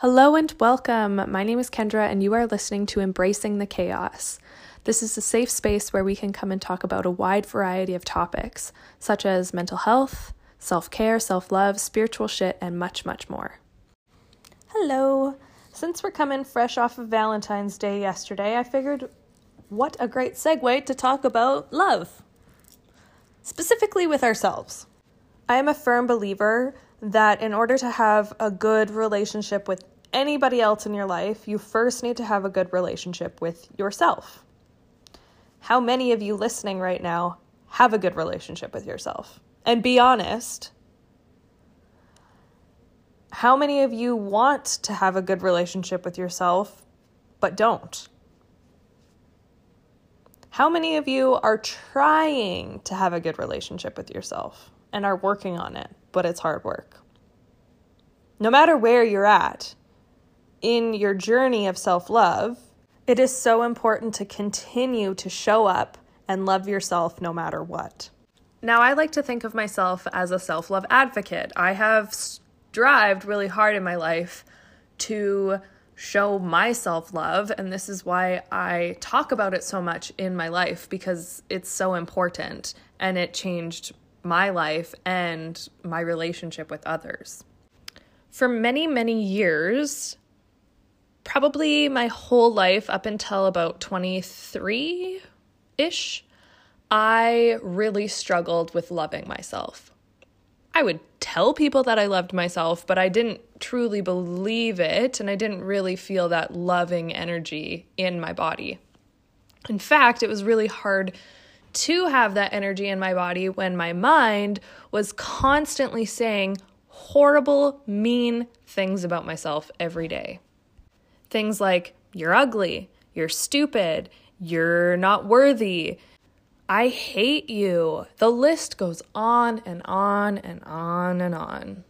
Hello and welcome. My name is Kendra, and you are listening to Embracing the Chaos. This is a safe space where we can come and talk about a wide variety of topics, such as mental health, self care, self love, spiritual shit, and much, much more. Hello. Since we're coming fresh off of Valentine's Day yesterday, I figured what a great segue to talk about love, specifically with ourselves. I am a firm believer that in order to have a good relationship with anybody else in your life, you first need to have a good relationship with yourself. How many of you listening right now have a good relationship with yourself? And be honest. How many of you want to have a good relationship with yourself but don't? How many of you are trying to have a good relationship with yourself and are working on it? But it's hard work. No matter where you're at in your journey of self love, it is so important to continue to show up and love yourself no matter what. Now, I like to think of myself as a self love advocate. I have strived really hard in my life to show my self love, and this is why I talk about it so much in my life because it's so important and it changed my life and my relationship with others. For many, many years, probably my whole life up until about 23 ish, I really struggled with loving myself. I would tell people that I loved myself, but I didn't truly believe it, and I didn't really feel that loving energy in my body. In fact, it was really hard to have that energy in my body when my mind was constantly saying horrible, mean things about myself every day. Things like, you're ugly, you're stupid, you're not worthy, I hate you. The list goes on and on and on and on.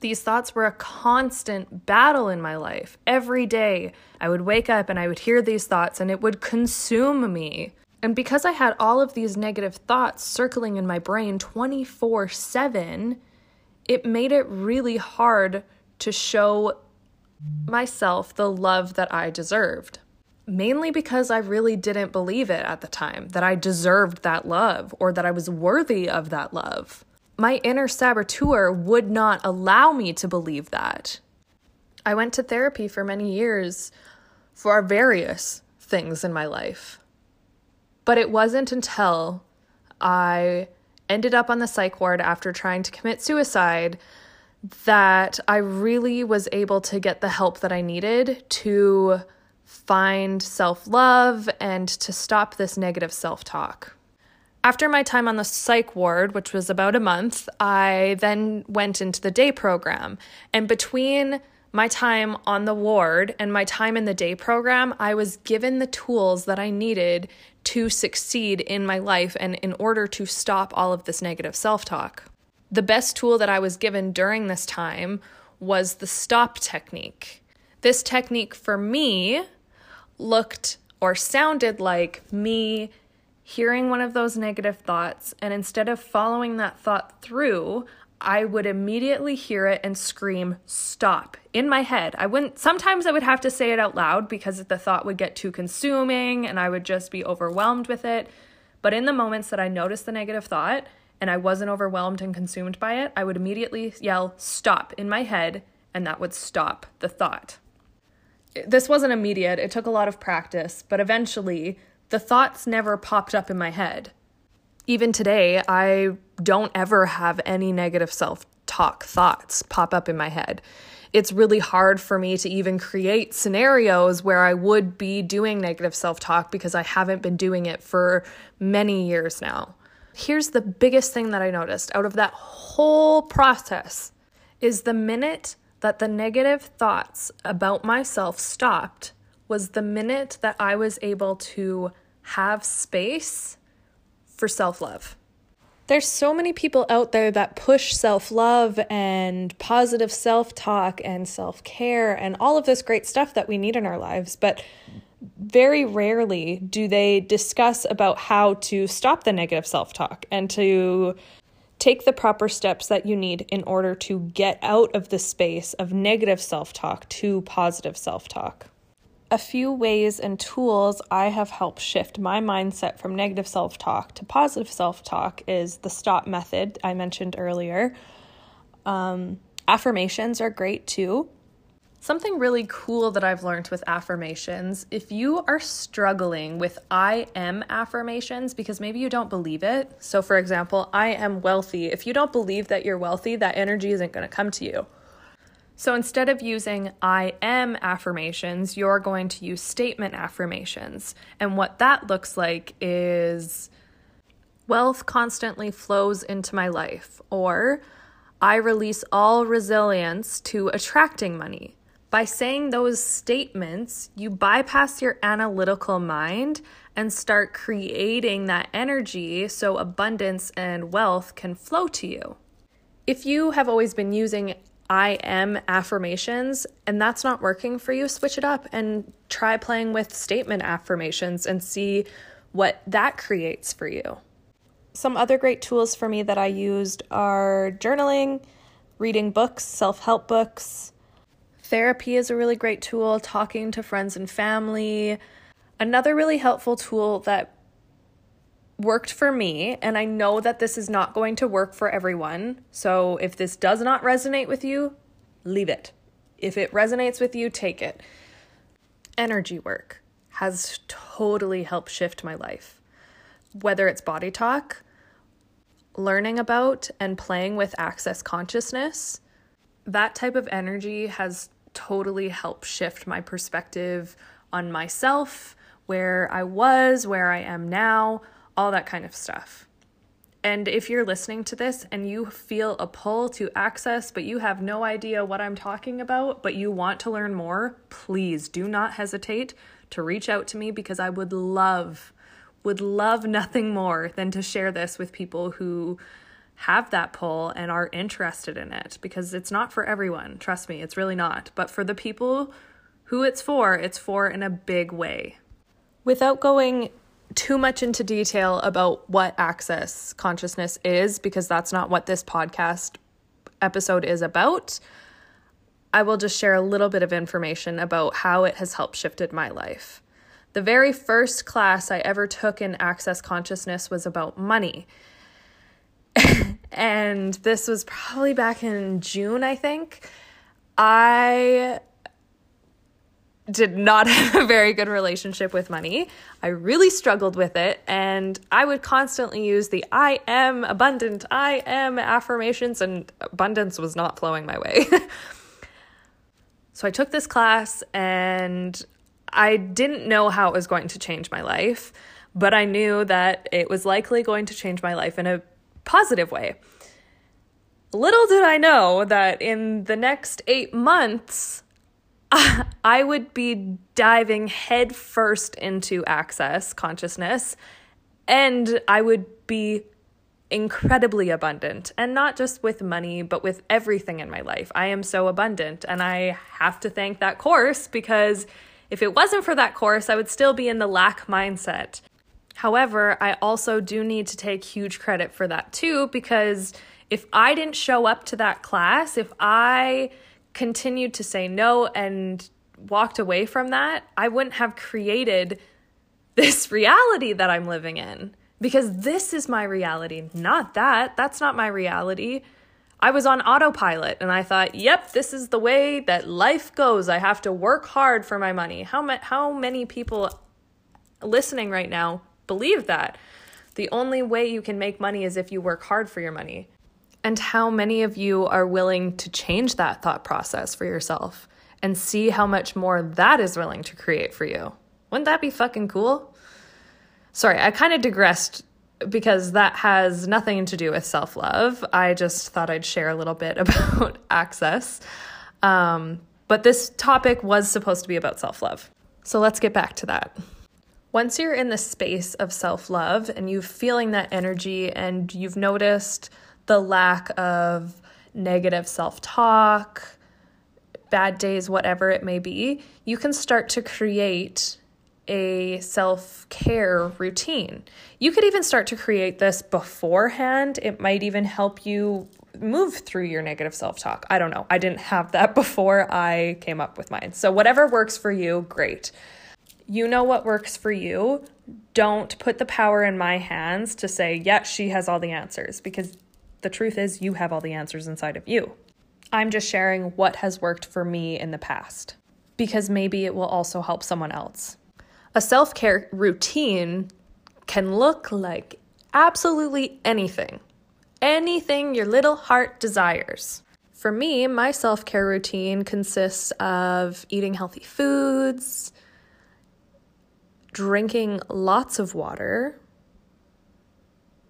These thoughts were a constant battle in my life. Every day, I would wake up and I would hear these thoughts and it would consume me. And because I had all of these negative thoughts circling in my brain 24 7, it made it really hard to show myself the love that I deserved. Mainly because I really didn't believe it at the time that I deserved that love or that I was worthy of that love. My inner saboteur would not allow me to believe that. I went to therapy for many years for various things in my life. But it wasn't until I ended up on the psych ward after trying to commit suicide that I really was able to get the help that I needed to find self love and to stop this negative self talk. After my time on the psych ward, which was about a month, I then went into the day program. And between my time on the ward and my time in the day program, I was given the tools that I needed to succeed in my life and in order to stop all of this negative self talk. The best tool that I was given during this time was the stop technique. This technique for me looked or sounded like me hearing one of those negative thoughts, and instead of following that thought through, I would immediately hear it and scream, stop, in my head. I wouldn't, sometimes I would have to say it out loud because the thought would get too consuming and I would just be overwhelmed with it. But in the moments that I noticed the negative thought and I wasn't overwhelmed and consumed by it, I would immediately yell, stop, in my head, and that would stop the thought. This wasn't immediate, it took a lot of practice, but eventually the thoughts never popped up in my head even today, I don't ever have any negative self talk thoughts pop up in my head. It's really hard for me to even create scenarios where I would be doing negative self talk because I haven't been doing it for many years now. Here's the biggest thing that I noticed out of that whole process is the minute that the negative thoughts about myself stopped was the minute that I was able to have space for self love. There's so many people out there that push self love and positive self talk and self care and all of this great stuff that we need in our lives, but very rarely do they discuss about how to stop the negative self talk and to take the proper steps that you need in order to get out of the space of negative self talk to positive self talk. A few ways and tools I have helped shift my mindset from negative self talk to positive self talk is the STOP method I mentioned earlier. Um, affirmations are great too. Something really cool that I've learned with affirmations if you are struggling with I am affirmations because maybe you don't believe it. So, for example, I am wealthy. If you don't believe that you're wealthy, that energy isn't going to come to you. So, instead of using I am affirmations, you're going to use statement affirmations. And what that looks like is wealth constantly flows into my life, or I release all resilience to attracting money by saying those statements, you bypass your analytical mind and start creating that energy so abundance and wealth can flow to you. If you have always been using I am affirmations and that's not working for you, switch it up and try playing with statement affirmations and see what that creates for you. Some other great tools for me that I used are journaling, reading books, self help books, Therapy is a really great tool, talking to friends and family. Another really helpful tool that worked for me, and I know that this is not going to work for everyone. So if this does not resonate with you, leave it. If it resonates with you, take it. Energy work has totally helped shift my life. Whether it's body talk, learning about and playing with access consciousness, that type of energy has totally helped shift my perspective on myself, where I was, where I am now, all that kind of stuff. And if you're listening to this and you feel a pull to access, but you have no idea what I'm talking about, but you want to learn more, please do not hesitate to reach out to me because I would love, would love nothing more than to share this with people who have that pull and are interested in it because it's not for everyone. Trust me, it's really not. But for the people who it's for, it's for in a big way. Without going too much into detail about what access consciousness is, because that's not what this podcast episode is about, I will just share a little bit of information about how it has helped shifted my life. The very first class I ever took in access consciousness was about money and this was probably back in June, I think. I did not have a very good relationship with money. I really struggled with it, and I would constantly use the I am abundant, I am affirmations, and abundance was not flowing my way. so I took this class, and I didn't know how it was going to change my life, but I knew that it was likely going to change my life in a positive way. Little did I know that in the next eight months, I would be diving headfirst into access consciousness and I would be incredibly abundant and not just with money but with everything in my life. I am so abundant and I have to thank that course because if it wasn't for that course, I would still be in the lack mindset. However, I also do need to take huge credit for that too, because if I didn't show up to that class, if I continued to say no and walked away from that, I wouldn't have created this reality that I'm living in. Because this is my reality, not that. That's not my reality. I was on autopilot and I thought, yep, this is the way that life goes. I have to work hard for my money. How, ma- how many people listening right now believe that. The only way you can make money is if you work hard for your money. And how many of you are willing to change that thought process for yourself and see how much more that is willing to create for you? Wouldn't that be fucking cool? Sorry, I kind of digressed because that has nothing to do with self love. I just thought I'd share a little bit about access. Um, but this topic was supposed to be about self love. So let's get back to that once you're in the space of self love and you're feeling that energy and you've noticed the lack of negative self talk, bad days, whatever it may be, you can start to create a self care routine. You could even start to create this beforehand. It might even help you move through your negative self talk. I don't know. I didn't have that before I came up with mine. So, whatever works for you, great. You know what works for you. Don't put the power in my hands to say, yeah, she has all the answers, because the truth is, you have all the answers inside of you. I'm just sharing what has worked for me in the past, because maybe it will also help someone else. A self care routine can look like absolutely anything, anything your little heart desires. For me, my self care routine consists of eating healthy foods, drinking lots of water,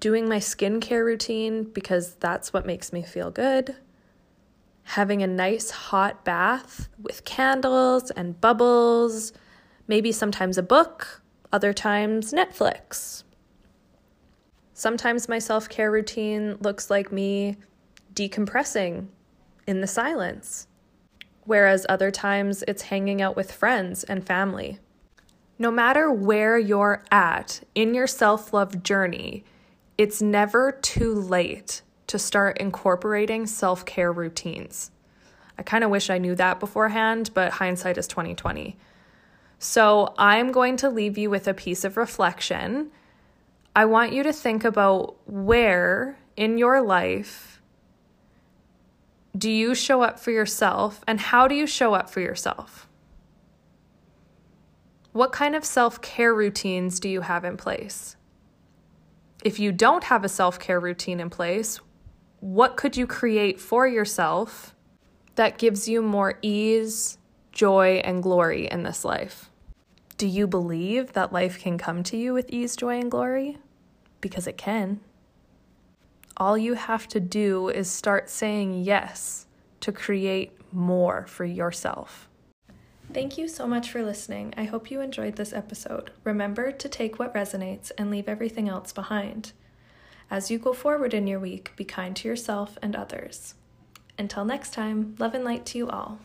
doing my skincare routine because that's what makes me feel good, having a nice hot bath with candles and bubbles Maybe sometimes a book, other times Netflix. Sometimes my self care routine looks like me decompressing in the silence, whereas other times it's hanging out with friends and family. No matter where you're at in your self love journey, it's never too late to start incorporating self care routines. I kind of wish I knew that beforehand, but hindsight is 2020. So I'm going to leave you with a piece of reflection. I want you to think about where in your life do you show up for yourself and how do you show up for yourself? What kind of self care routines do you have in place? If you don't have a self care routine in place, what could you create for yourself that gives you more ease, joy, and glory in this life? Do you believe that life can come to you with ease, joy, and glory? Because it can. All you have to do is start saying yes to create more for yourself. Thank you so much for listening. I hope you enjoyed this episode. Remember to take what resonates and leave everything else behind. As you go forward in your week, be kind to yourself and others. Until next time, love and light to you all.